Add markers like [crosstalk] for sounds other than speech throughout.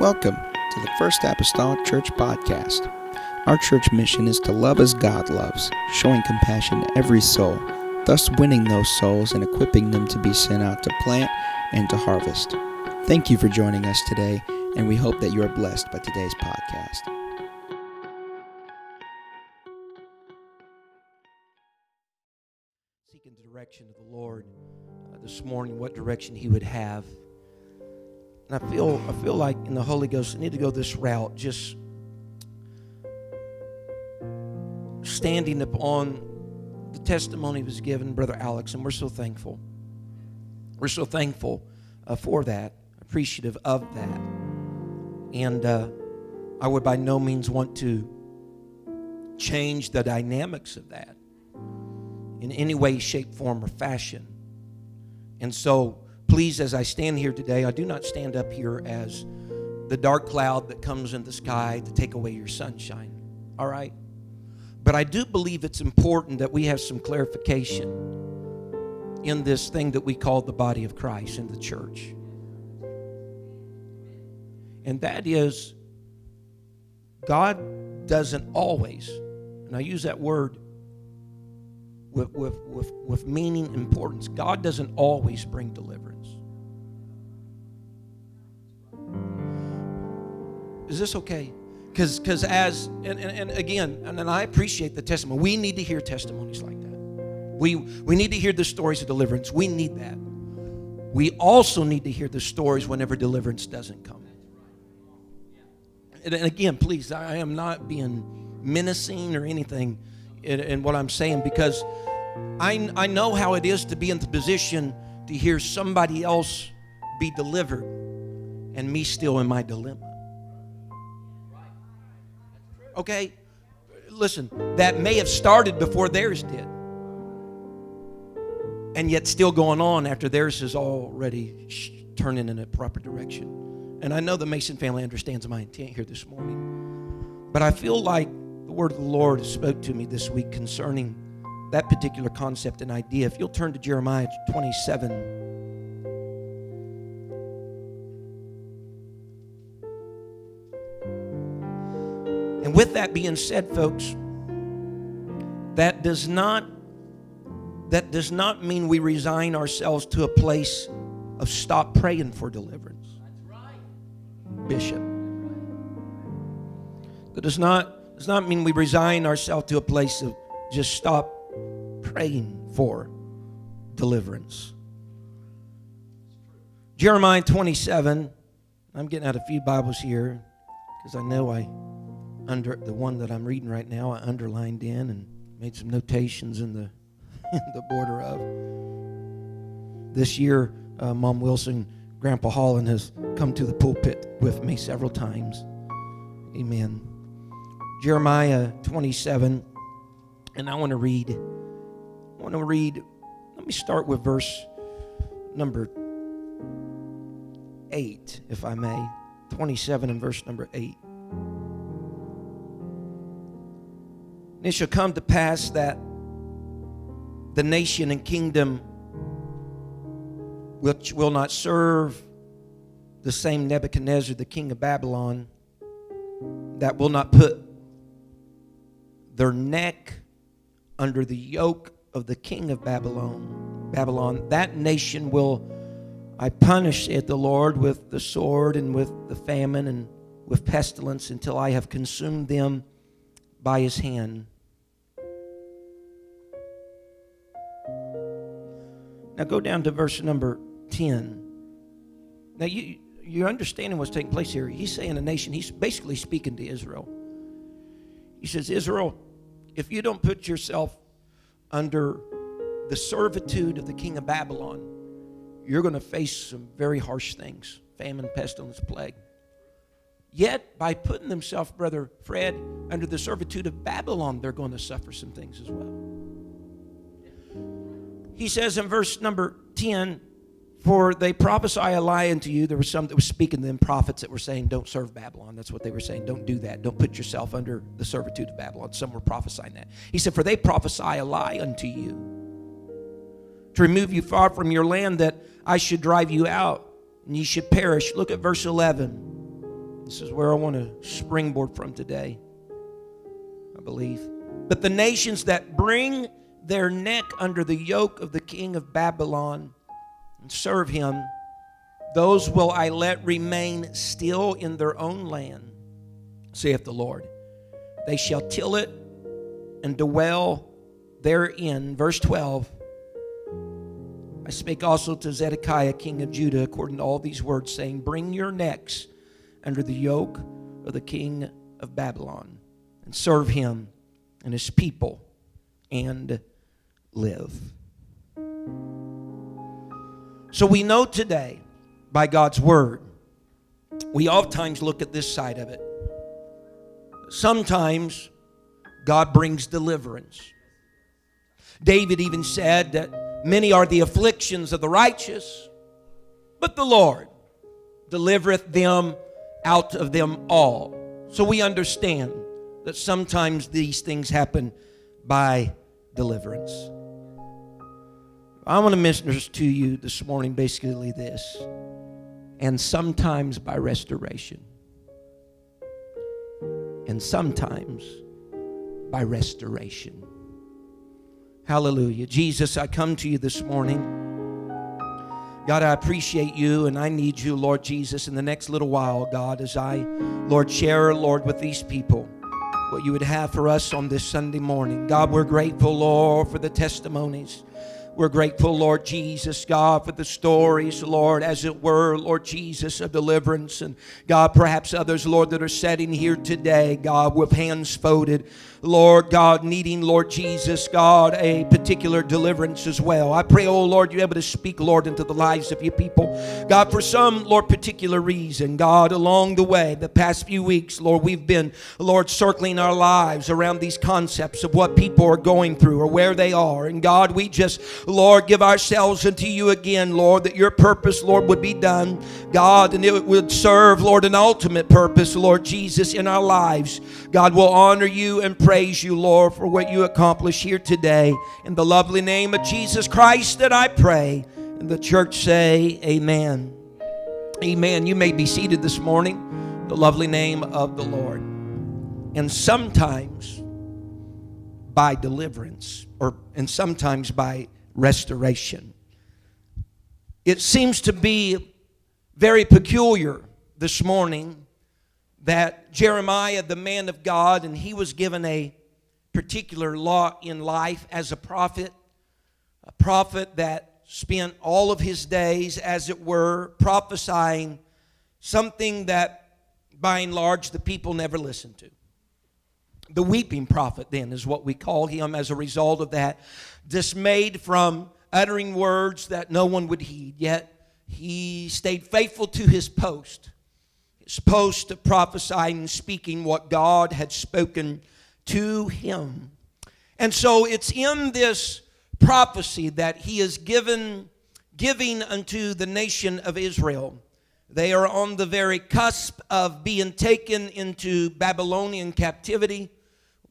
Welcome to the First Apostolic Church Podcast. Our church mission is to love as God loves, showing compassion to every soul, thus winning those souls and equipping them to be sent out to plant and to harvest. Thank you for joining us today, and we hope that you are blessed by today's podcast. Seeking the direction of the Lord uh, this morning, what direction He would have. And I feel, I feel like in the Holy Ghost, I need to go this route, just standing upon the testimony was given, Brother Alex, and we're so thankful. We're so thankful uh, for that, appreciative of that. And uh, I would by no means want to change the dynamics of that in any way, shape, form, or fashion. And so, please, as I stand here today, I do not stand up here as the dark cloud that comes in the sky to take away your sunshine. All right? But I do believe it's important that we have some clarification in this thing that we call the body of Christ in the church. And that is, God doesn't always, and I use that word with, with, with, with meaning importance. God doesn't always bring deliverance. Is this okay? Because because as and, and, and again, and, and I appreciate the testimony. We need to hear testimonies like that. We we need to hear the stories of deliverance. We need that. We also need to hear the stories whenever deliverance doesn't come. And, again, please, I am not being menacing or anything in, in what I'm saying because I, I know how it is to be in the position to hear somebody else be delivered and me still in my dilemma. Okay? Listen, that may have started before theirs did. And yet still going on after theirs is already sh- turning in a proper direction. And I know the Mason family understands my intent here this morning. But I feel like the word of the Lord spoke to me this week concerning that particular concept and idea. If you'll turn to Jeremiah 27. And with that being said, folks, that does not that does not mean we resign ourselves to a place of stop praying for deliverance. Bishop. That does not does not mean we resign ourselves to a place of just stop praying for deliverance. Jeremiah 27. I'm getting out a few Bibles here because I know I under the one that I'm reading right now I underlined in and made some notations in the [laughs] in the border of. This year, uh, Mom Wilson, Grandpa Holland has come to the pulpit with me several times. Amen. Jeremiah 27, and I want to read. I want to read. Let me start with verse number 8, if I may. 27 and verse number 8. And it shall come to pass that the nation and kingdom which will not serve the same Nebuchadnezzar, the king of Babylon, that will not put their neck under the yoke of the king of Babylon, Babylon, that nation will I punish, it, the Lord, with the sword and with the famine and with pestilence until I have consumed them by his hand. Now go down to verse number 10. Now you you're understanding what's taking place here. He's saying a nation, he's basically speaking to Israel. He says, Israel, if you don't put yourself under the servitude of the king of Babylon, you're going to face some very harsh things famine, pestilence, plague. Yet, by putting themselves, Brother Fred, under the servitude of Babylon, they're going to suffer some things as well. He says in verse number 10, For they prophesy a lie unto you. There were some that were speaking to them, prophets that were saying, Don't serve Babylon. That's what they were saying. Don't do that. Don't put yourself under the servitude of Babylon. Some were prophesying that. He said, For they prophesy a lie unto you to remove you far from your land that I should drive you out and ye should perish. Look at verse 11. This is where I want to springboard from today, I believe. But the nations that bring their neck under the yoke of the king of Babylon and serve him, those will I let remain still in their own land, saith the Lord. They shall till it and dwell therein. Verse 12 I spake also to Zedekiah, king of Judah, according to all these words, saying, Bring your necks under the yoke of the king of Babylon, and serve him and his people, and live. So we know today, by God's word, we oftentimes look at this side of it. Sometimes God brings deliverance. David even said that Many are the afflictions of the righteous, but the Lord delivereth them out of them all. So we understand that sometimes these things happen by deliverance. I want to minister to you this morning basically this, and sometimes by restoration, and sometimes by restoration. Hallelujah. Jesus, I come to you this morning. God, I appreciate you and I need you, Lord Jesus, in the next little while, God, as I, Lord, share, Lord, with these people what you would have for us on this Sunday morning. God, we're grateful, Lord, for the testimonies. We're grateful, Lord Jesus, God, for the stories, Lord, as it were, Lord Jesus, of deliverance. And God, perhaps others, Lord, that are sitting here today, God, with hands folded, Lord God, needing, Lord Jesus, God, a particular deliverance as well. I pray, oh Lord, you're able to speak, Lord, into the lives of your people. God, for some, Lord, particular reason, God, along the way, the past few weeks, Lord, we've been, Lord, circling our lives around these concepts of what people are going through or where they are. And God, we just, Lord, give ourselves unto you again, Lord, that your purpose, Lord, would be done, God, and it would serve, Lord, an ultimate purpose, Lord Jesus, in our lives. God will honor you and praise you, Lord, for what you accomplish here today. In the lovely name of Jesus Christ that I pray. And the church say, Amen. Amen. You may be seated this morning. The lovely name of the Lord. And sometimes by deliverance, or and sometimes by restoration. It seems to be very peculiar this morning that Jeremiah, the man of God, and he was given a particular law in life as a prophet, a prophet that spent all of his days, as it were, prophesying something that by and large the people never listened to. The weeping prophet, then, is what we call him as a result of that, dismayed from uttering words that no one would heed, yet he stayed faithful to his post, his to prophesy and speaking what God had spoken to him. And so it's in this prophecy that he is given giving unto the nation of Israel. They are on the very cusp of being taken into Babylonian captivity.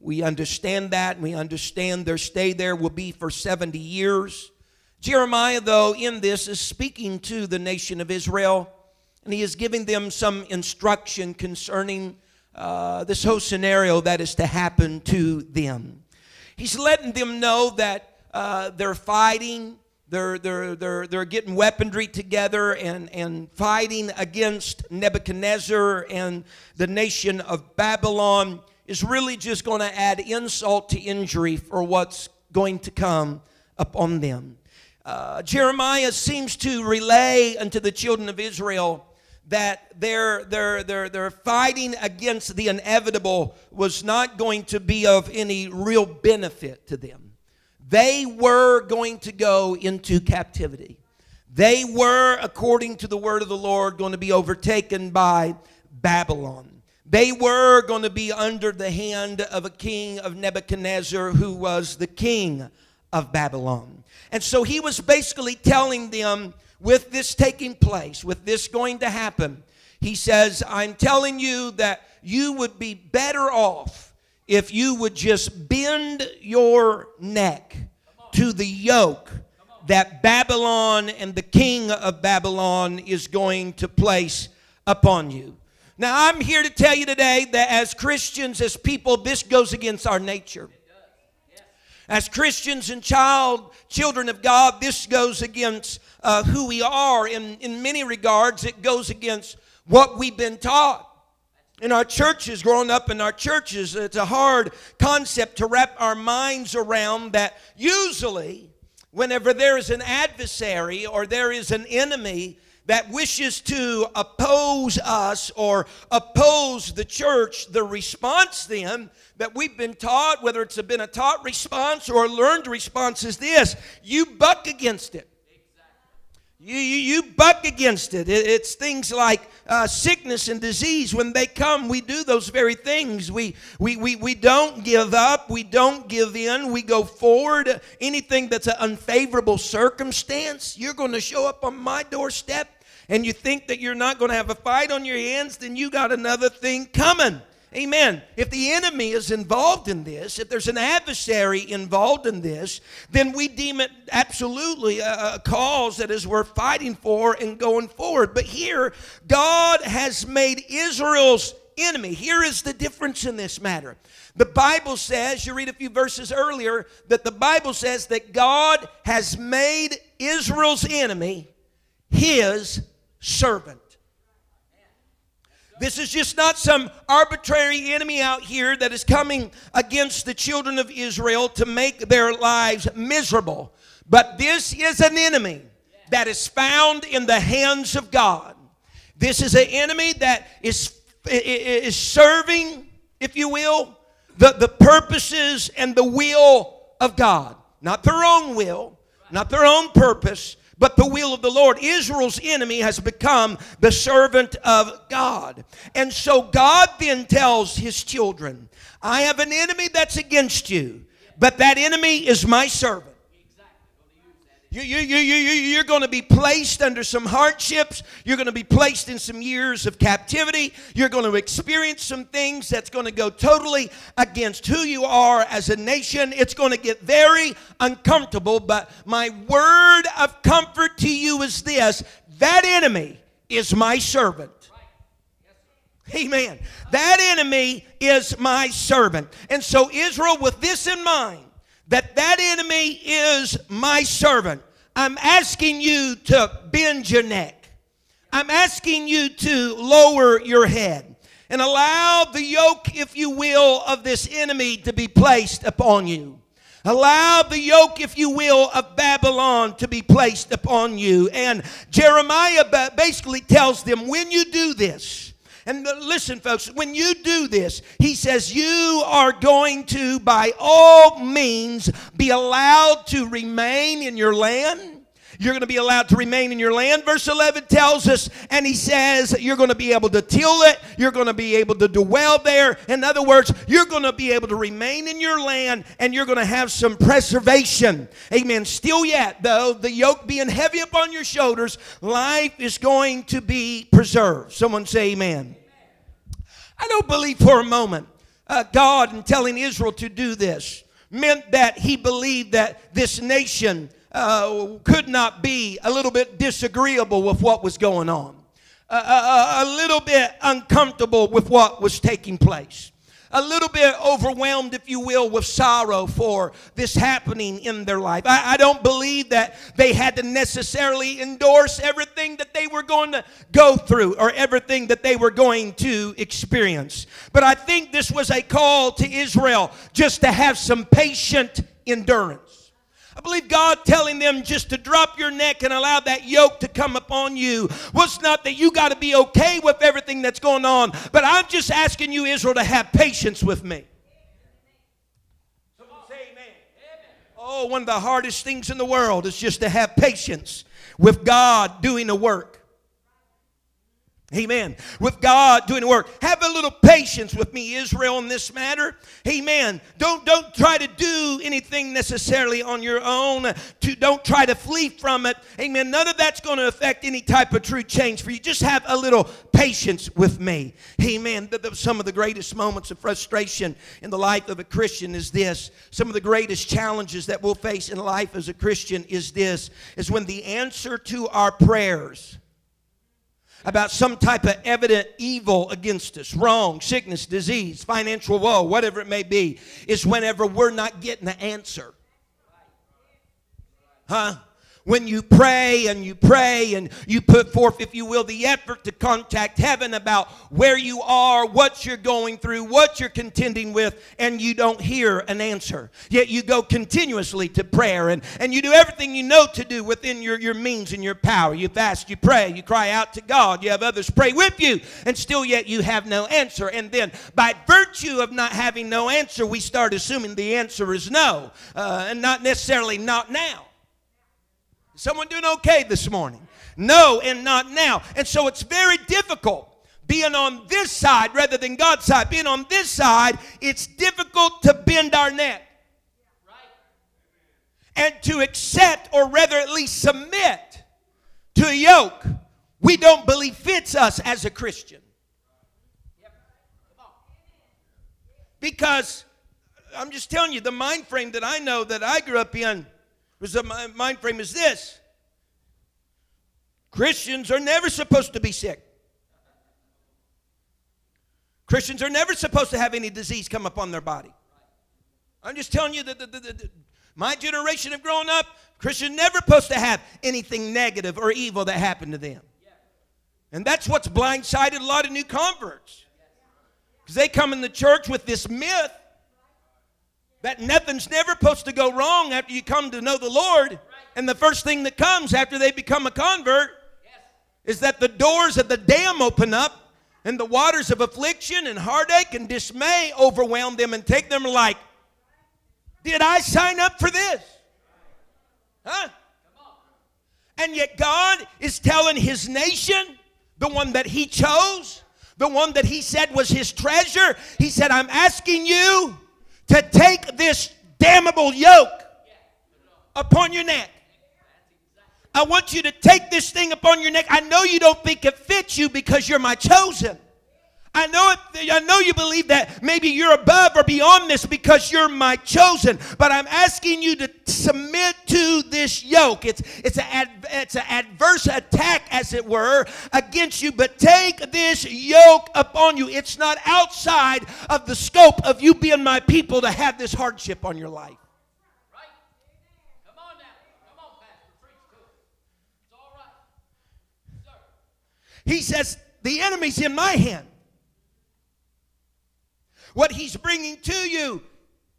We understand that. We understand their stay there will be for 70 years. Jeremiah, though, in this is speaking to the nation of Israel, and he is giving them some instruction concerning uh, this whole scenario that is to happen to them. He's letting them know that uh, they're fighting, they're, they're, they're, they're getting weaponry together and, and fighting against Nebuchadnezzar and the nation of Babylon is really just going to add insult to injury for what's going to come upon them. Uh, Jeremiah seems to relay unto the children of Israel that their, their, their, their fighting against the inevitable was not going to be of any real benefit to them. They were going to go into captivity. They were, according to the word of the Lord, going to be overtaken by Babylon. They were going to be under the hand of a king of Nebuchadnezzar who was the king of Babylon. And so he was basically telling them, with this taking place, with this going to happen, he says, I'm telling you that you would be better off if you would just bend your neck to the yoke that Babylon and the king of Babylon is going to place upon you. Now, I'm here to tell you today that as Christians, as people, this goes against our nature. As Christians and child, children of God, this goes against uh, who we are. In, in many regards, it goes against what we've been taught. In our churches, growing up in our churches, it's a hard concept to wrap our minds around that usually, whenever there is an adversary or there is an enemy that wishes to oppose us or oppose the church, the response then that we've been taught, whether it's been a taught response or a learned response, is this you buck against it. You, you, you buck against it. it it's things like uh, sickness and disease. When they come, we do those very things. We, we, we, we don't give up. We don't give in. We go forward. Anything that's an unfavorable circumstance, you're going to show up on my doorstep and you think that you're not going to have a fight on your hands, then you got another thing coming. Amen. If the enemy is involved in this, if there's an adversary involved in this, then we deem it absolutely a, cause that is worth fighting for and going forward. But here, God has made Israel's enemy. Here is the difference in this matter. The Bible says, you read a few verses earlier, that the Bible says that God has made Israel's enemy his servant. This is just not some arbitrary enemy out here that is coming against the children of Israel to make their lives miserable. But this is an enemy that is found in the hands of God. This is an enemy that is, is serving, if you will, the, the purposes and the will of God. Not their own will, not their own purpose, but the will of the Lord. Israel's enemy has become the servant of God. And so God then tells his children, I have an enemy that's against you, but that enemy is my servant. You, you, you, you, you're going to be placed under some hardships. You're going to be placed in some years of captivity. You're going to experience some things that's going to go totally against who you are as a nation. It's going to get very uncomfortable. But my word of comfort to you is this that enemy is my servant. Amen. That enemy is my servant. And so, Israel, with this in mind, that that enemy is my servant. I'm asking you to bend your neck. I'm asking you to lower your head and allow the yoke, if you will, of this enemy to be placed upon you. Allow the yoke, if you will, of Babylon to be placed upon you. And Jeremiah basically tells them when you do this, and listen, folks, when you do this, he says you are going to, by all means, be allowed to remain in your land. You're going to be allowed to remain in your land. Verse 11 tells us, and he says, you're going to be able to till it. You're going to be able to dwell there. In other words, you're going to be able to remain in your land and you're going to have some preservation. Amen. Still yet, though, the yoke being heavy upon your shoulders, life is going to be preserved. Someone say amen. I don't believe for a moment uh, God in telling Israel to do this meant that he believed that this nation uh, could not be a little bit disagreeable with what was going on, uh, uh, uh a little bit uncomfortable with what was taking place a little bit overwhelmed, if you will, with sorrow for this happening in their life. I, I, don't believe that they had to necessarily endorse everything that they were going to go through or everything that they were going to experience. But I think this was a call to Israel just to have some patient endurance. I believe God telling them just to drop your neck and allow that yoke to come upon you was not that you got to be okay with everything that's going on, but I'm just asking you, Israel, to have patience with me. Someone say amen. Oh, one of the hardest things in the world is just to have patience with God doing the work. Amen. With God doing the work. Have a little patience with me, Israel, in this matter. Amen. Don't, don't try to do anything necessarily on your own. To, don't try to flee from it. Amen. None of that's going to affect any type of true change for you. Just have a little patience with me. Amen. The, the, some of the greatest moments of frustration in the life of a Christian is this. Some of the greatest challenges that we'll face in life as a Christian is this. Is when the answer to our prayers about some type of evident evil against us, wrong, sickness, disease, financial woe, whatever it may be, is whenever we're not getting the answer. Huh? When you pray and you pray and you put forth, if you will, the effort to contact heaven about where you are, what you're going through, what you're contending with, and you don't hear an answer. Yet you go continuously to prayer and, and you do everything you know to do within your, your means and your power. You fast, you pray, you cry out to God, you have others pray with you, and still yet you have no answer. And then by virtue of not having no answer, we start assuming the answer is no, uh, and not necessarily not now. Someone doing okay this morning? No, and not now. And so it's very difficult being on this side rather than God's side. Being on this side, it's difficult to bend our neck and to accept, or rather at least submit to a yoke we don't believe fits us as a Christian. Because I'm just telling you, the mind frame that I know that I grew up in was the mind frame is this Christians are never supposed to be sick. Christians are never supposed to have any disease come upon their body. I'm just telling you that the, the, the, my generation have grown up, Christians never supposed to have anything negative or evil that happened to them. And that's what's blindsided a lot of new converts. Because they come in the church with this myth that nothing's never supposed to go wrong after you come to know the Lord. And the first thing that comes after they become a convert is that the doors of the dam open up and the waters of affliction and heartache and dismay overwhelm them and take them like, Did I sign up for this? Huh? And yet God is telling his nation, the one that he chose, the one that he said was his treasure, he said, I'm asking you to take this damnable yoke upon your neck. I want you to take this thing upon your neck. I know you don't think it fits you because you're my chosen. I know it, I know you believe that maybe you're above or beyond this because you're my chosen, but I'm asking you to submit to this yoke. It's it's an it's an adverse attack, as it were, against you. But take this yoke upon you. It's not outside of the scope of you being my people to have this hardship on your life. Right? Amen. Come on now. It's all right. He says, The enemy's in my hand. What he's bringing to you,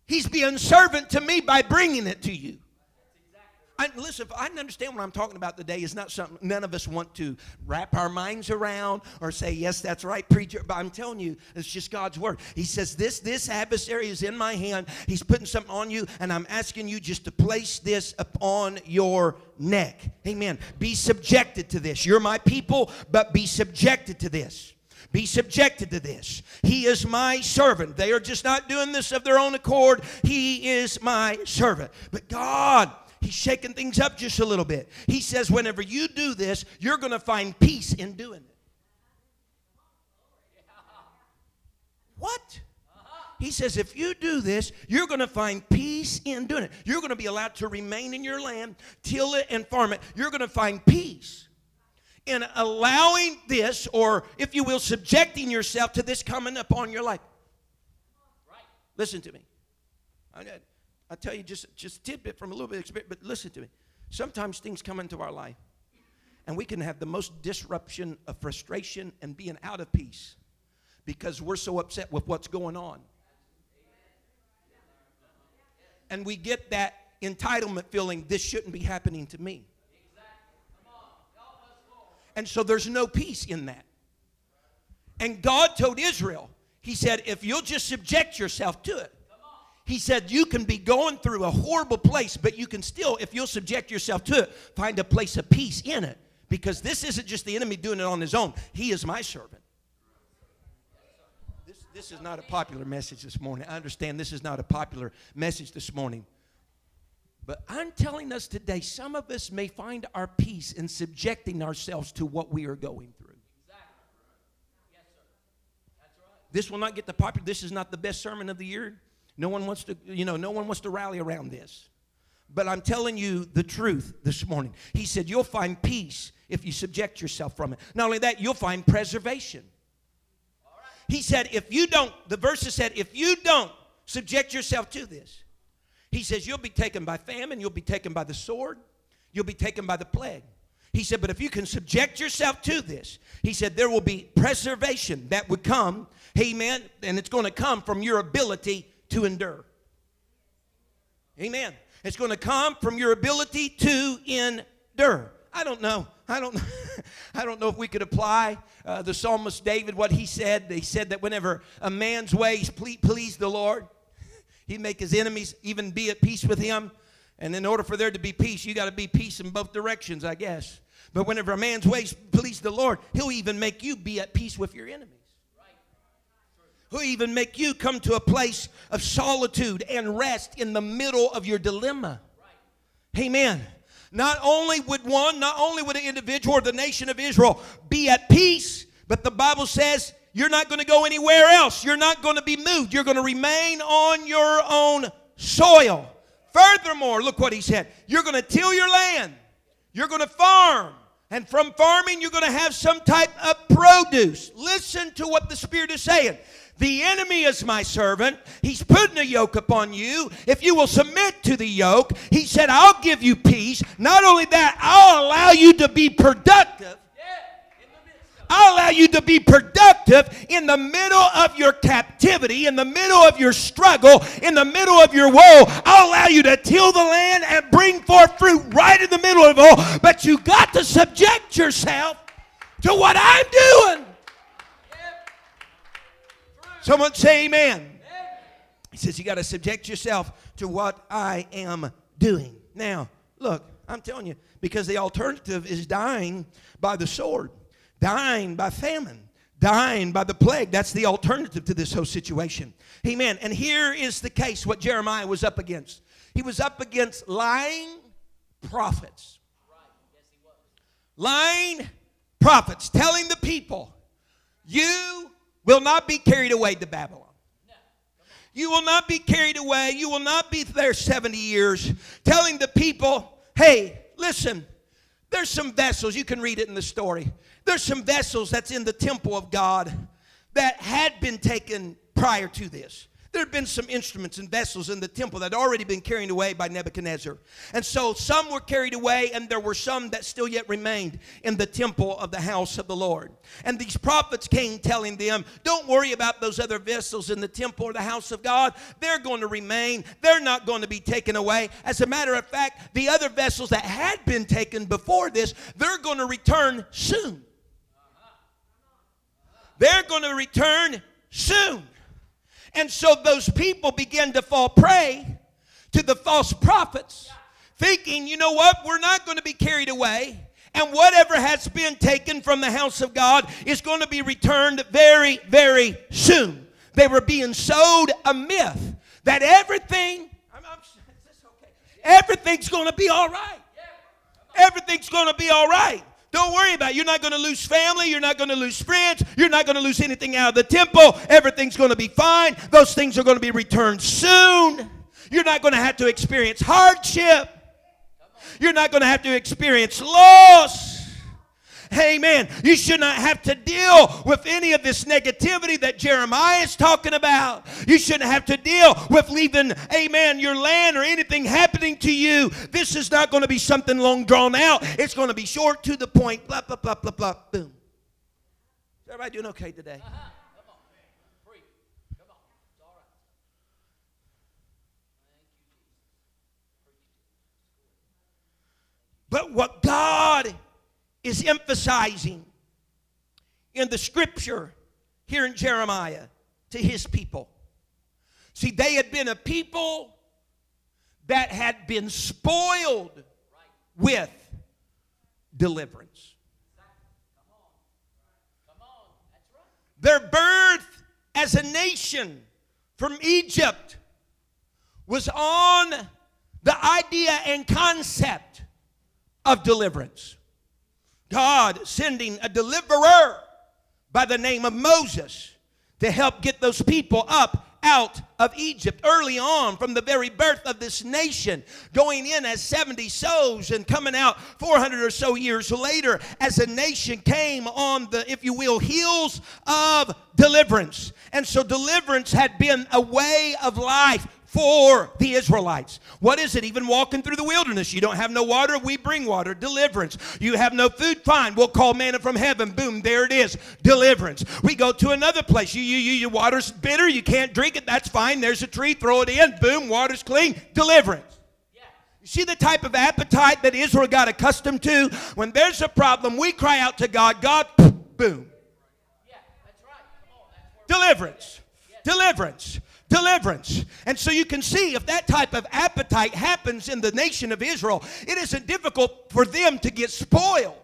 he's being servant to me by bringing it to you. I, listen, I understand what I'm talking about today is not something none of us want to wrap our minds around or say, yes, that's right, preacher. But I'm telling you, it's just God's word. He says, this, this adversary is in my hand. He's putting something on you, and I'm asking you just to place this upon your neck. Amen. Be subjected to this. You're my people, but be subjected to this be subjected to this. He is my servant. They are just not doing this of their own accord. He is my servant. But God He's shaking things up just a little bit. He says, whenever you do this, you're going to find peace in doing it. What? He says, if you do this, you're going to find peace in doing it. You're going to be allowed to remain in your land, till it and farm it. You're going to find peace in allowing this, or if you will, subjecting yourself to this coming upon your life. Right. Listen to me. I tell you just just tidbit from a little bit of experience, but listen to me. Sometimes things come into our life, and we can have the most disruption of frustration and being out of peace because we're so upset with what's going on. And we get that entitlement feeling this shouldn't be happening to me. And so there's no peace in that. And God told Israel, He said, if you'll just subject yourself to it, he said, You can be going through a horrible place, but you can still, if you'll subject yourself to it, find a place of peace in it. Because this isn't just the enemy doing it on his own, he is my servant. This, this is not a popular message this morning. I understand this is not a popular message this morning. But I'm telling us today, some of us may find our peace in subjecting ourselves to what we are going through. Exactly. Yes, sir. That's right. This will not get the popular. This is not the best sermon of the year. No one wants to, you know, no one wants to rally around this. But I'm telling you the truth this morning. He said, You'll find peace if you subject yourself from it. Not only that, you'll find preservation. He said, If you don't, the verses said, If you don't subject yourself to this, he says, You'll be taken by famine, you'll be taken by the sword, you'll be taken by the plague. He said, But if you can subject yourself to this, he said, there will be preservation that would come, amen, and it's going to come from your ability to endure. Amen. It's going to come from your ability to endure. I don't know. I don't. [laughs] I don't know if we could apply uh, the psalmist David what he said. He said that whenever a man's ways please, please the Lord, he'd make his enemies even be at peace with him. And in order for there to be peace, you got to be peace in both directions, I guess. But whenever a man's ways please the Lord, he'll even make you be at peace with your enemies. He'll even make you come to a place of solitude and rest in the middle of your dilemma. Amen. Not only would one, not only would an individual or the nation of Israel be at peace, but the Bible says you're not going to go anywhere else. You're not going to be moved. You're going to remain on your own soil. Furthermore, look what he said. You're going to till your land. You're going to farm. And from farming, you're going to have some type of produce. Listen to what the Spirit is saying. The enemy is my servant. He's putting a yoke upon you. If you will submit to the yoke, he said, I'll give you peace. Not only that, I'll allow you to be productive I'll allow you to be productive in the middle of your captivity, in the middle of your struggle, in the middle of your woe. I'll allow you to till the land and bring forth fruit right in the middle of all. But you got to subject yourself to what I'm doing. Someone say amen. He says you got to subject yourself to what I am doing. Now, look, I'm telling you, because the alternative is dying by the sword dying by famine, dying by the plague. That's the alternative to this whole situation. Amen. And here is the case what Jeremiah was up against. He was up against lying prophets. Lying prophets telling the people, you will not be carried away to Babylon. You will not be carried away. You will not be there 70 years telling the people, hey, listen, there's some vessels, you can read it in the story. There's some vessels that's in the temple of God that had been taken prior to this. There had been some instruments and vessels in the temple that had already been carried away by Nebuchadnezzar. And so some were carried away, and there were some that still yet remained in the temple of the house of the Lord. And these prophets came telling them, Don't worry about those other vessels in the temple or the house of God. They're going to remain, they're not going to be taken away. As a matter of fact, the other vessels that had been taken before this, they're going to return soon. They're going to return soon. And so those people began to fall prey to the false prophets, thinking, you know what, we're not going to be carried away. And whatever has been taken from the house of God is going to be returned very, very soon. They were being sowed a myth that everything, I'm, I'm, okay? everything's going to be all right. Everything's going to be all right. Don't worry about it. You're not going to lose family. You're not going to lose friends. You're not going to lose anything out of the temple. Everything's going to be fine. Those things are going to be returned soon. You're not going to have to experience hardship. You're not going to have to experience loss. Amen. You should not have to deal with any of this negativity that Jeremiah is talking about. You shouldn't have to deal with leaving, amen, your land or anything happening to you. This is not going to be something long drawn out. It's going to be short to the point. Blah, blah, blah, blah, blah. Boom. Is everybody doing okay today? Uh-huh. Come on. Thank you, Peter. But what God is emphasizing in the scripture here in Jeremiah to his people. See, they had been a people that had been spoiled with deliverance. Their birth as a nation from Egypt was on the idea and concept of deliverance. God sending a deliverer by the name of Moses to help get those people up out of Egypt early on from the very birth of this nation, going in as 70 souls and coming out 400 or so years later as a nation came on the, if you will, heels of deliverance. And so deliverance had been a way of life for the Israelites. What is it? Even walking through the wilderness, you don't have no water, we bring water. Deliverance. You have no food, fine. We'll call manna from heaven. Boom, there it is. Deliverance. We go to another place. You, you, you, your water's bitter, you can't drink it. That's fine. There's a tree, throw it in. Boom, water's clean. Deliverance. You see the type of appetite that Israel got accustomed to? When there's a problem, we cry out to God. God, boom. Deliverance. Deliverance deliverance. And so you can see if that type of appetite happens in the nation of Israel, it isn't difficult for them to get spoiled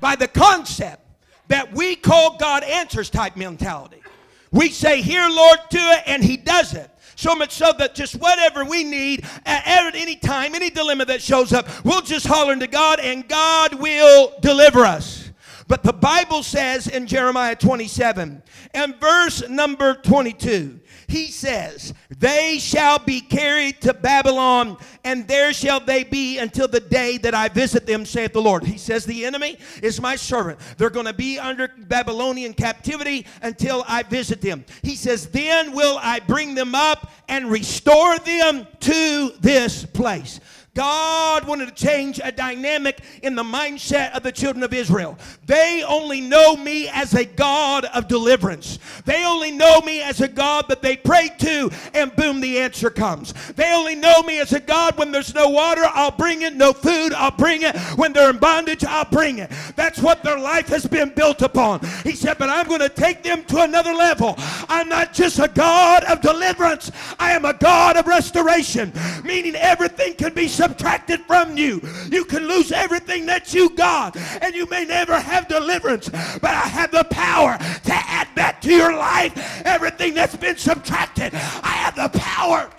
by the concept that we call God answers type mentality. We say, Here, Lord, do it, and He does it. So much so that just whatever we need at any time, any dilemma that shows up, we'll just holler into God and God will deliver us. But the Bible says in Jeremiah 27 and verse number 22 he says, They shall be carried to Babylon, and there shall they be until the day that I visit them, saith the Lord. He says, The enemy is my servant. They're going to be under Babylonian captivity until I visit them. He says, Then will I bring them up and restore them to this place. God wanted to change a dynamic in the mindset of the children of Israel. They only know me as a God of deliverance. They only know me as a God that they pray to, and boom, the answer comes. They only know me as a God when there's no water, I'll bring it. No food, I'll bring it. When they're in bondage, I'll bring it. That's what their life has been built upon. He said, But I'm going to take them to another level. I'm not just a God of deliverance, I am a God of restoration, meaning everything can be subtracted from you. You can lose everything that you got, and you may never have deliverance, but I have the power to add back to your life everything that's been subtracted. I have the power.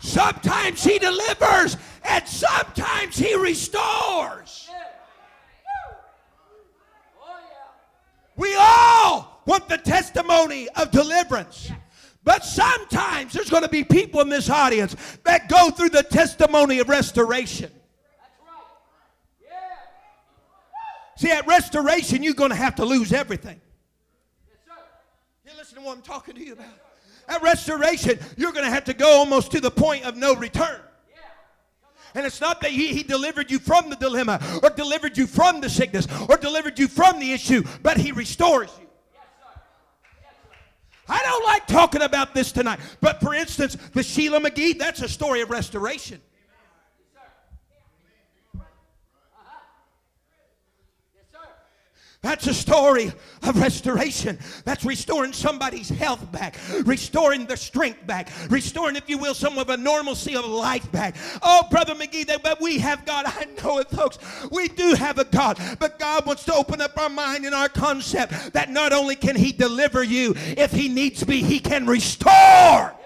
Sometimes he delivers, and sometimes he restores. We all want the testimony of deliverance. But sometimes there's going to be people in this audience that go through the testimony of restoration. See, at restoration, you're going to have to lose everything. You listen to what I'm talking to you about. At restoration, you're going to have to go almost to the point of no return. And it's not that he, he, delivered you from the dilemma or delivered you from the sickness or delivered you from the issue, but he restores you. Don't like talking about this tonight. But for instance, the Sheila McGee, that's a story of restoration. That's a story of restoration. That's restoring somebody's health back, restoring their strength back, restoring, if you will, some of a normalcy of life back. Oh, Brother McGee, but we have God. I know it, folks. We do have a God, but God wants to open up our mind and our concept that not only can He deliver you, if He needs be, He can restore.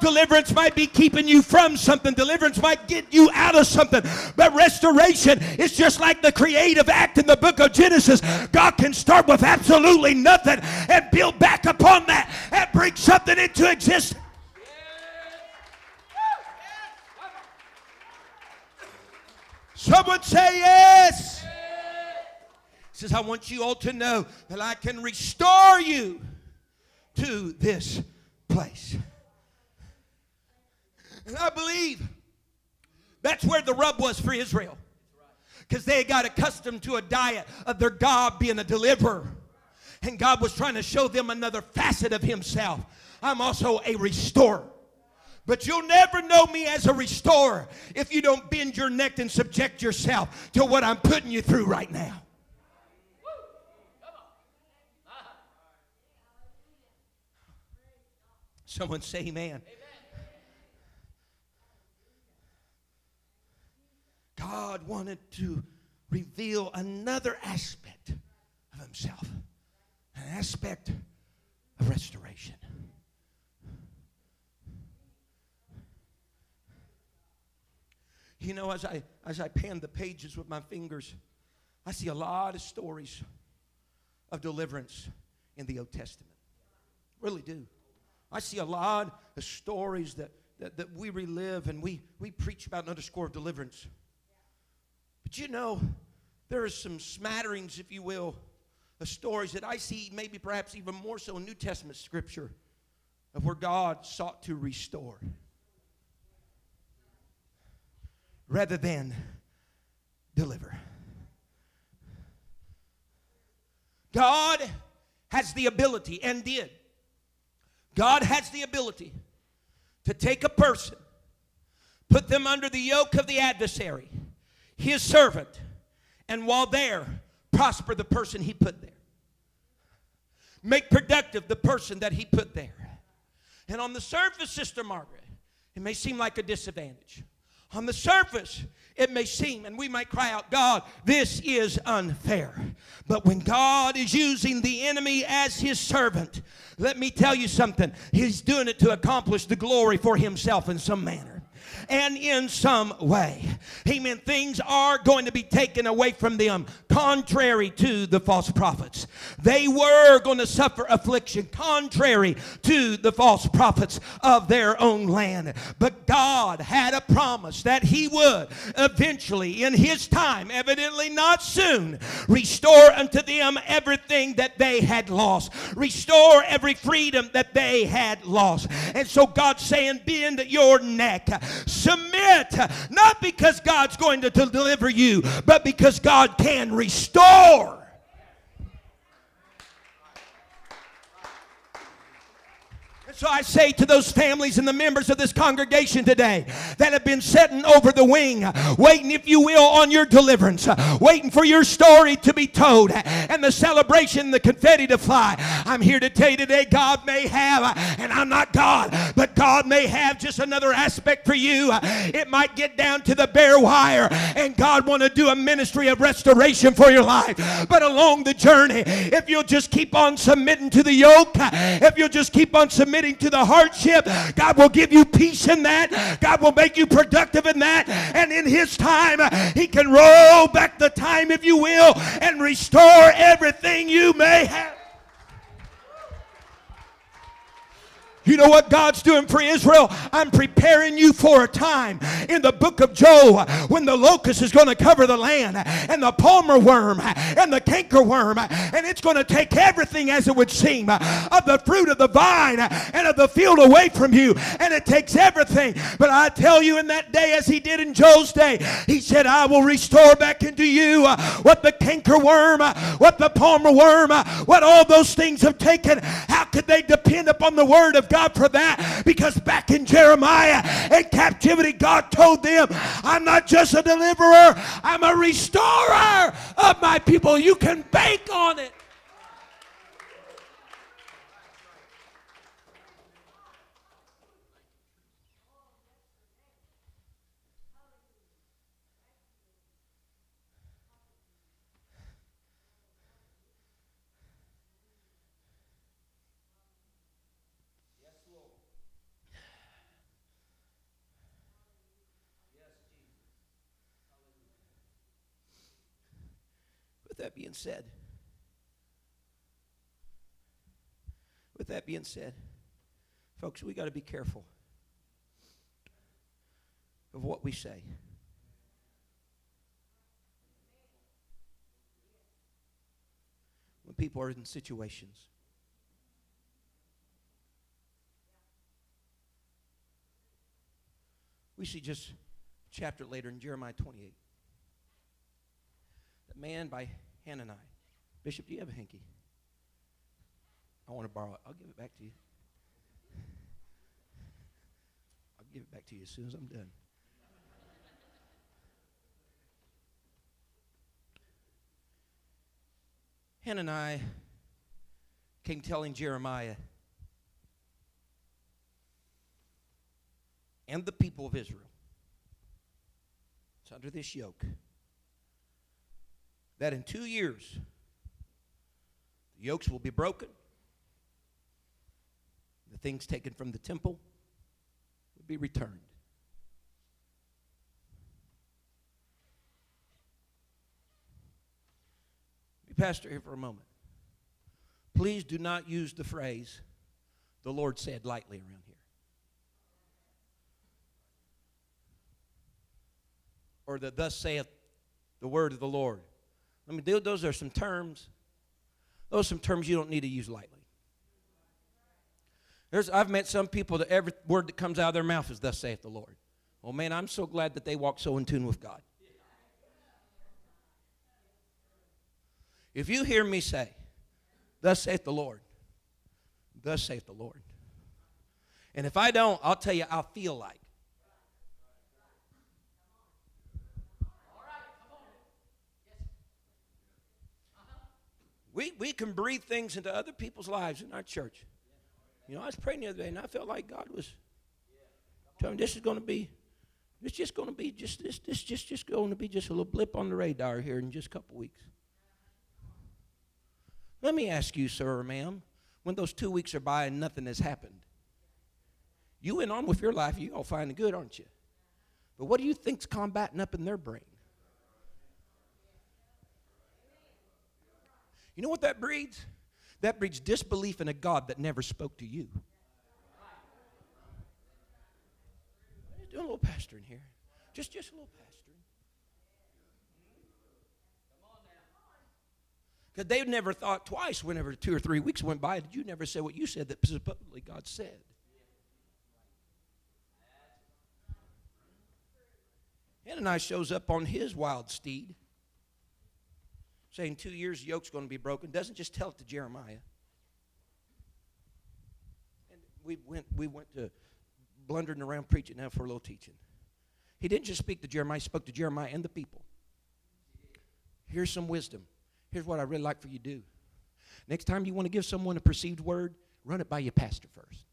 Deliverance might be keeping you from something. Deliverance might get you out of something. But restoration is just like the creative act in the book of Genesis. God can start with absolutely nothing and build back upon that and bring something into existence. Someone say yes. He says, I want you all to know that I can restore you to this place. And I believe that's where the rub was for Israel. Because they got accustomed to a diet of their God being a deliverer. And God was trying to show them another facet of Himself. I'm also a restorer. But you'll never know me as a restorer if you don't bend your neck and subject yourself to what I'm putting you through right now. Someone say amen. amen. God wanted to reveal another aspect of himself, an aspect of restoration. You know, as I as I pan the pages with my fingers, I see a lot of stories of deliverance in the Old Testament. Really do. I see a lot of stories that, that, that we relive and we, we preach about and underscore of deliverance. But you know, there are some smatterings, if you will, of stories that I see, maybe perhaps even more so in New Testament scripture, of where God sought to restore rather than deliver. God has the ability and did. God has the ability to take a person, put them under the yoke of the adversary, his servant, and while there, prosper the person he put there. Make productive the person that he put there. And on the surface, Sister Margaret, it may seem like a disadvantage. On the surface, it may seem, and we might cry out, God, this is unfair. But when God is using the enemy as his servant, let me tell you something. He's doing it to accomplish the glory for himself in some manner and in some way. Amen. Things are going to be taken away from them, contrary to the false prophets. They were going to suffer affliction, contrary to the false prophets of their own land. But God had a promise that He would eventually, in His time, evidently not soon, restore unto them everything that they had lost, restore every freedom that they had lost. And so God's saying, Bend your neck submit, not because God's going to deliver you, but because God can restore. So I say to those families and the members of this congregation today that have been sitting over the wing, waiting, if you will, on your deliverance, waiting for your story to be told and the celebration, the confetti to fly. I'm here to tell you today, God may have, and I'm not God, but God may have just another aspect for you. It might get down to the bare wire, and God want to do a ministry of restoration for your life. But along the journey, if you'll just keep on submitting to the yoke, if you'll just keep on submitting to the hardship, God will give you peace in that. God will make you productive in that. And in His time, He can roll back the time, if you will, and restore everything you may have. You know what God's doing for Israel? I'm preparing you for a time in the book of Job when the locust is going to cover the land and the palmer worm and the canker worm and it's going to take everything as it would seem of the fruit of the vine and of the field away from you and it takes everything. But I tell you in that day as he did in Job's day, he said, I will restore back into you uh, what the canker worm, uh, what the palmer worm, uh, what all those things have taken. How could they depend upon the word of God? God for that because back in Jeremiah in captivity, God told them, I'm not just a deliverer, I'm a restorer of my people. You can bank on it. That being said, with that being said, folks, we got to be careful of what we say. When people are in situations. We see just chapter later in Jeremiah 28. that man by Hananiah. Bishop, do you have a hanky? I want to borrow it. I'll give it back to you. I'll give it back to you as soon as I'm done. Hananiah came telling Jeremiah and the people of Israel, it's under this yoke that in two years the yokes will be broken, the things taken from the temple will be returned. Me, pastor here for a moment. Please do not use the phrase, the Lord said lightly around here. Or the thus saith the word of the Lord. Let me do those are some terms. Those are some terms you don't need to use lightly. There's, I've met some people that every word that comes out of their mouth is thus saith the Lord. Oh man, I'm so glad that they walk so in tune with God. If you hear me say, Thus saith the Lord, thus saith the Lord. And if I don't, I'll tell you, I'll feel like. We, we can breathe things into other people's lives in our church. You know, I was praying the other day and I felt like God was telling me this is going to be, it's just going to be just this, this just just going to be just a little blip on the radar here in just a couple weeks. Let me ask you, sir or ma'am, when those two weeks are by and nothing has happened, you went on with your life, you all fine and good, aren't you? But what do you think's combating up in their brain? You know what that breeds? That breeds disbelief in a God that never spoke to you. Doing a little pastoring here. Just, just a little pastoring. Because they never thought twice whenever two or three weeks went by, did you never say what you said that supposedly God said? Hananiah shows up on his wild steed, saying two years yoke's going to be broken. Doesn't just tell it to Jeremiah. And we went, we went to blundering around preaching now for a little teaching. He didn't just speak to Jeremiah, he spoke to Jeremiah and the people. Here's some wisdom. Here's what I really like for you to do. Next time you want to give someone a perceived word, run it by your pastor first.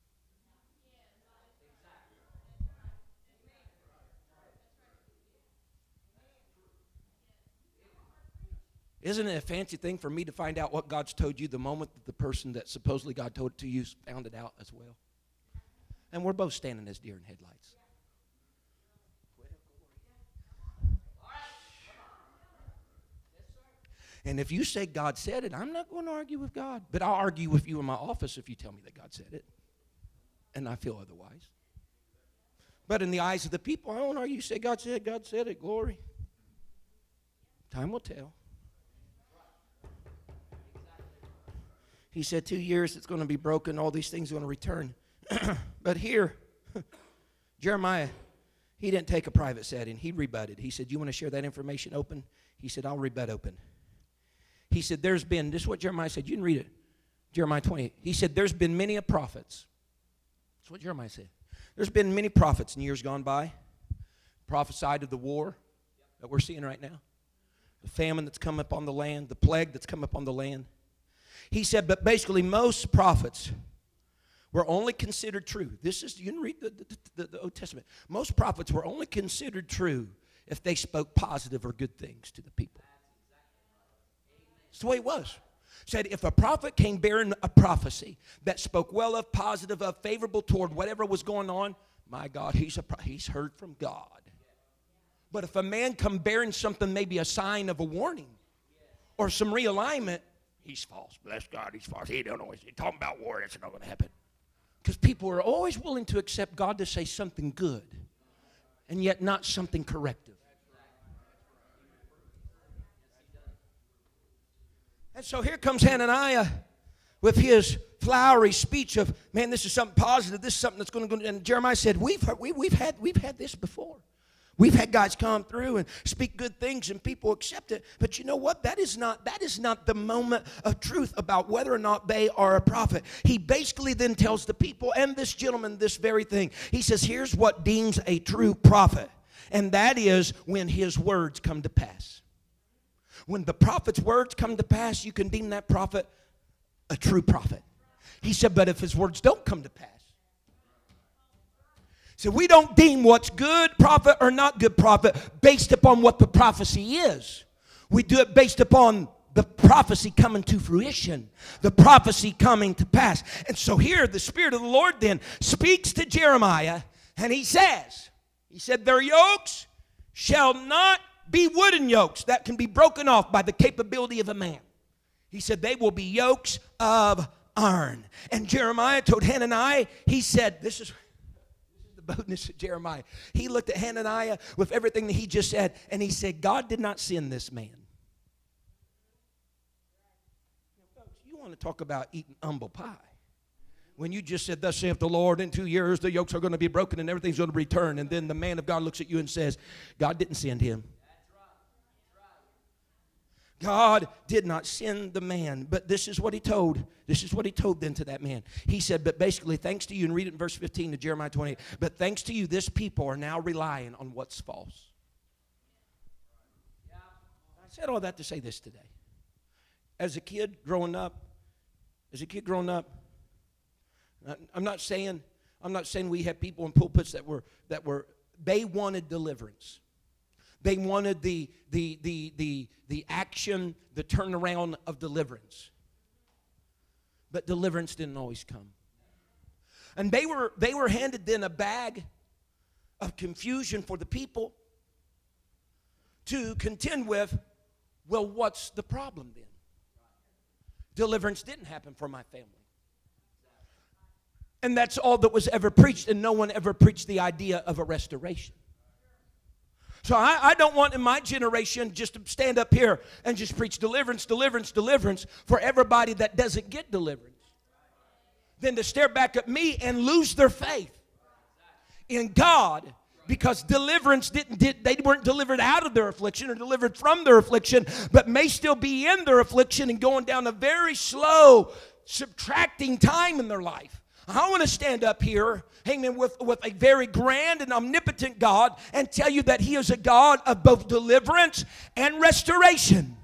Isn't it a fancy thing for me to find out what God's told you the moment that the person that supposedly God told it to you found it out as well? And we're both standing as deer in headlights. And if you say God said it, I'm not going to argue with God. But I'll argue with you in my office if you tell me that God said it. And I feel otherwise. But in the eyes of the people, I don't argue. You say God said, God said it, glory. Time will tell. He said, two years it's going to be broken, all these things are going to return. [clears throat] but here, [laughs] Jeremiah, he didn't take a private setting. He rebutted. He said, You want to share that information open? He said, I'll rebut open. He said, There's been, this is what Jeremiah said. You can read it. Jeremiah 20. He said, There's been many a prophets. That's what Jeremiah said. There's been many prophets in years gone by, prophesied of the war that we're seeing right now, the famine that's come up on the land, the plague that's come up on the land. He said, but basically, most prophets were only considered true. This is, you can read the, the, the, the Old Testament. Most prophets were only considered true if they spoke positive or good things to the people. It's the way it was. Said if a prophet came bearing a prophecy that spoke well of, positive of, favorable toward whatever was going on, my God, he's, a, he's heard from God. But if a man come bearing something, maybe a sign of a warning or some realignment, he's false. Bless God, he's false. He don't know. He's talking about war. That's not going to happen. Because people are always willing to accept God to say something good and yet not something corrective. And so here comes Hananiah with his flowery speech of, man, this is something positive. This is something that's going to go. And Jeremiah said, we've, we, we've, had, we've had this before. We've had guys come through and speak good things and people accept it. But you know what? That is not that is not the moment of truth about whether or not they are a prophet. He basically then tells the people and this gentleman this very thing. He says, "Here's what deems a true prophet." And that is when his words come to pass. When the prophet's words come to pass, you can deem that prophet a true prophet. He said, but if his words don't come to pass, so we don't deem what's good prophet or not good prophet based upon what the prophecy is. We do it based upon the prophecy coming to fruition, the prophecy coming to pass. And so here the Spirit of the Lord then speaks to Jeremiah and he says, He said, Their yokes shall not be wooden yokes that can be broken off by the capability of a man. He said, They will be yokes of iron. And Jeremiah told Hananiah, he said, This is the boldness of Jeremiah. He looked at Hananiah with everything that he just said, and he said, God did not send this man. Folks, you want to talk about eating humble pie. When you just said, Thus saith the Lord, in two years the yokes are going to be broken and everything's going to return. And then the man of God looks at you and says, God didn't send him. God did not send the man, but this is what he told. This is what he told then to that man. He said, But basically, thanks to you, and read it in verse 15 to Jeremiah 28, but thanks to you, this people are now relying on what's false. I said all that to say this today. As a kid growing up, as a kid growing up, I'm not saying, I'm not saying we had people in pulpits that were that were they wanted deliverance. They wanted the, the, the, the, the action, the turnaround of deliverance. But deliverance didn't always come. And they were, they were handed then a bag of confusion for the people to contend with. Well, what's the problem then? Deliverance didn't happen for my family. And that's all that was ever preached, and no one ever preached the idea of a restoration. So I, I, don't want in my generation just to stand up here and just preach deliverance, deliverance, deliverance for everybody that doesn't get deliverance. Then to stare back at me and lose their faith in God because deliverance didn't did, they weren't delivered out of their affliction or delivered from their affliction but may still be in their affliction and going down a very slow subtracting time in their life I want to stand up here, amen, with, with a very grand and omnipotent God and tell you that He is a God of both deliverance and restoration.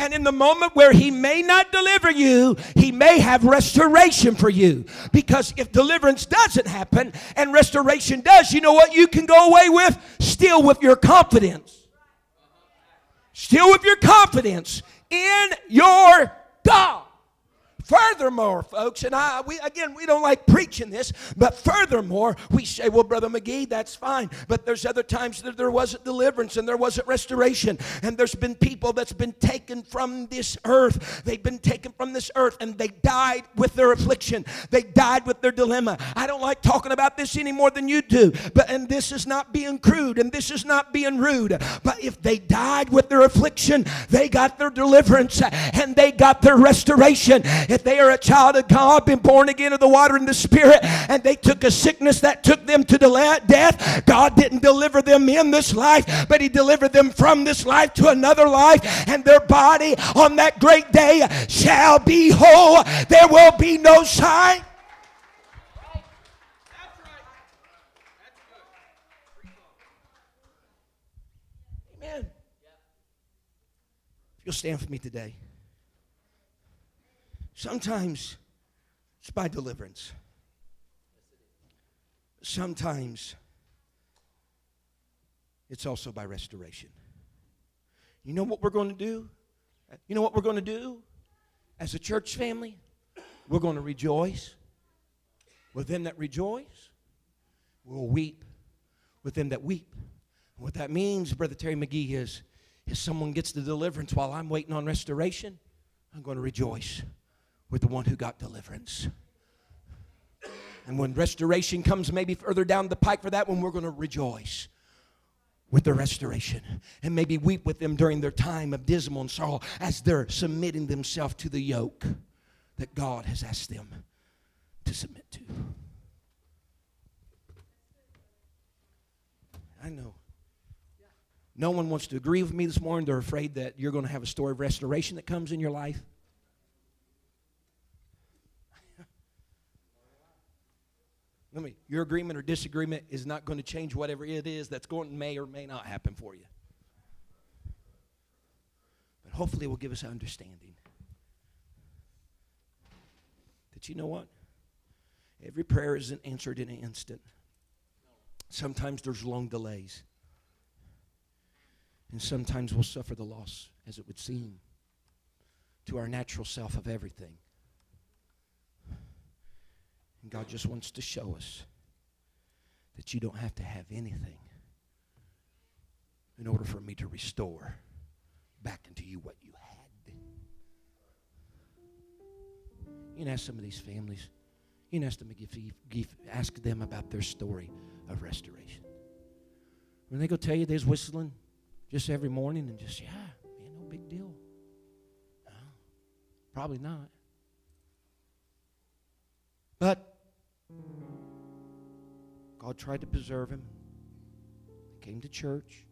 And in the moment where he may not deliver you, he may have restoration for you. Because if deliverance doesn't happen and restoration does, you know what you can go away with? Still with your confidence. Still with your confidence in your God. Furthermore, folks, and I, we again, we don't like preaching this, but furthermore, we say, well, Brother McGee, that's fine. But there's other times that there wasn't deliverance and there wasn't restoration. And there's been people that's been taken from this earth. They've been taken from this earth and they died with their affliction. They died with their dilemma. I don't like talking about this any more than you do. But and this is not being crude and this is not being rude. But if they died with their affliction, they got their deliverance and they got their restoration. They are a child of God, been born again of the water and the Spirit, and they took a sickness that took them to death, God didn't deliver them in this life, but He delivered them from this life to another life, and their body on that great day shall be whole. There will be no sign. Amen. You'll stand for me today. Sometimes it's by deliverance. Sometimes it's also by restoration. You know what we're going to do? You know what we're going to do as a church family? We're going to rejoice with them that rejoice. We'll weep with them that weep. What that means, Brother Terry McGee, is if someone gets the deliverance while I'm waiting on restoration, I'm going to rejoice with the one who got deliverance. And when restoration comes, maybe further down the pike for that one, we're going to rejoice with the restoration and maybe weep with them during their time of dismal and sorrow as they're submitting themselves to the yoke that God has asked them to submit to. I know. No one wants to agree with me this morning. They're afraid that you're going to have a story of restoration that comes in your life. Me, your agreement or disagreement is not going to change whatever it is that's going may or may not happen for you. But hopefully it will give us understanding. That you know what? Every prayer isn't answered in an instant. Sometimes there's long delays. And sometimes we'll suffer the loss, as it would seem, to our natural self of everything. And God just wants to show us that you don't have to have anything in order for me to restore back into you what you had. You can ask some of these families, you can ask them, if you, if, ask them about their story of restoration. When they go tell you they're whistling just every morning and just, yeah, man, no big deal. No, probably not. But God tried to preserve him. He came to church.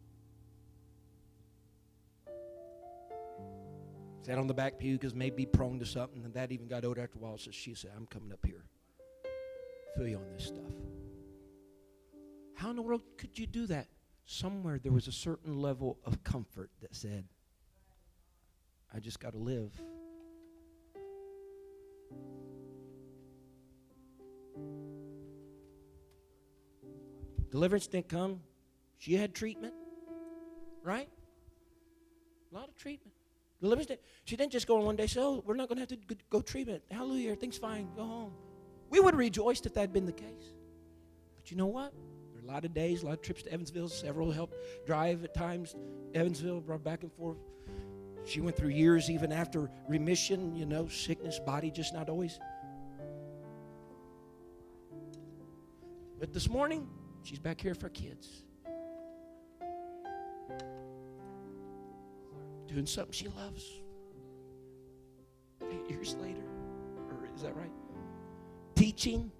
Sat on the back pew because maybe prone to something, and that even got older after a while. So she said, I'm coming up here. Feel you on this stuff. How in the world could you do that? Somewhere there was a certain level of comfort that said, I just got to live. Deliverance didn't come. She had treatment, right? A lot of treatment. Deliverance didn't, she didn't just go on one day, so oh, we're not going to have to go treatment. Hallelujah, everything's fine. Go home. We would have rejoiced if that had been the case. But you know what? There are a lot of days, a lot of trips to Evansville. Several helped drive at times. Evansville, brought back and forth. She went through years even after remission, you know, sickness, body just not always. But this morning, she's back here for kids. Doing something she loves. Eight years later. Or is that right? teaching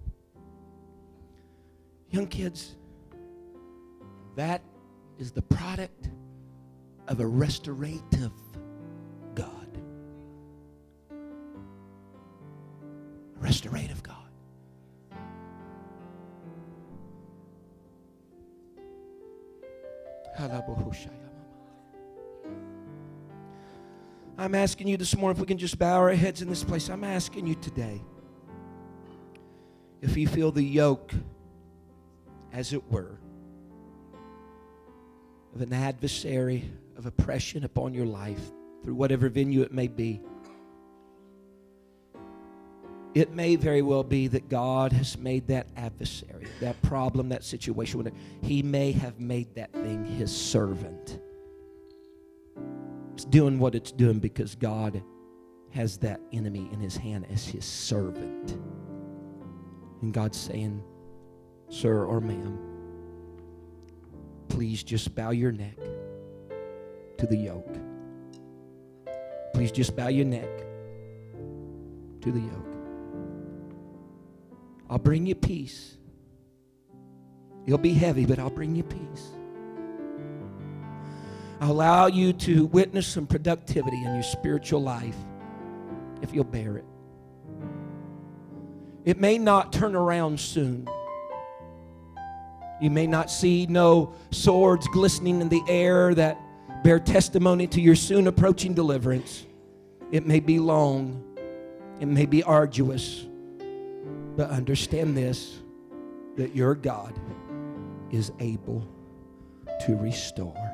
young kids. That is the product of a restorative I'm asking you this morning if we can just bow our heads in this place. I'm asking you today if you feel the yoke, as it were, of an adversary of oppression upon your life through whatever venue it may be, it may very well be that God has made that adversary, that problem, that situation, He may have made that thing His servant. It's doing what it's doing because God has that enemy in His hand as His servant. And God's saying, Sir or ma'am, please just bow your neck to the yoke. Please just bow your neck to the yoke. I'll bring you peace. It'll be heavy, but I'll bring you peace. Allow you to witness some productivity in your spiritual life if you'll bear it. It may not turn around soon. You may not see no swords glistening in the air that bear testimony to your soon approaching deliverance. It may be long, it may be arduous, but understand this that your God is able to restore.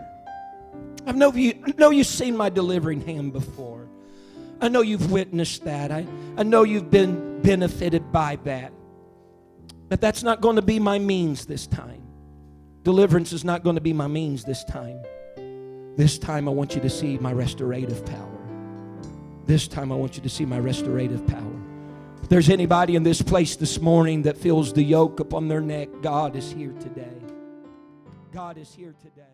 I know, you, I know you've seen my delivering hand before. I know you've witnessed that. I, I know you've been benefited by that. But that's not going to be my means this time. Deliverance is not going to be my means this time. This time I want you to see my restorative power. This time I want you to see my restorative power. If there's anybody in this place this morning that feels the yoke upon their neck, God is here today. God is here today.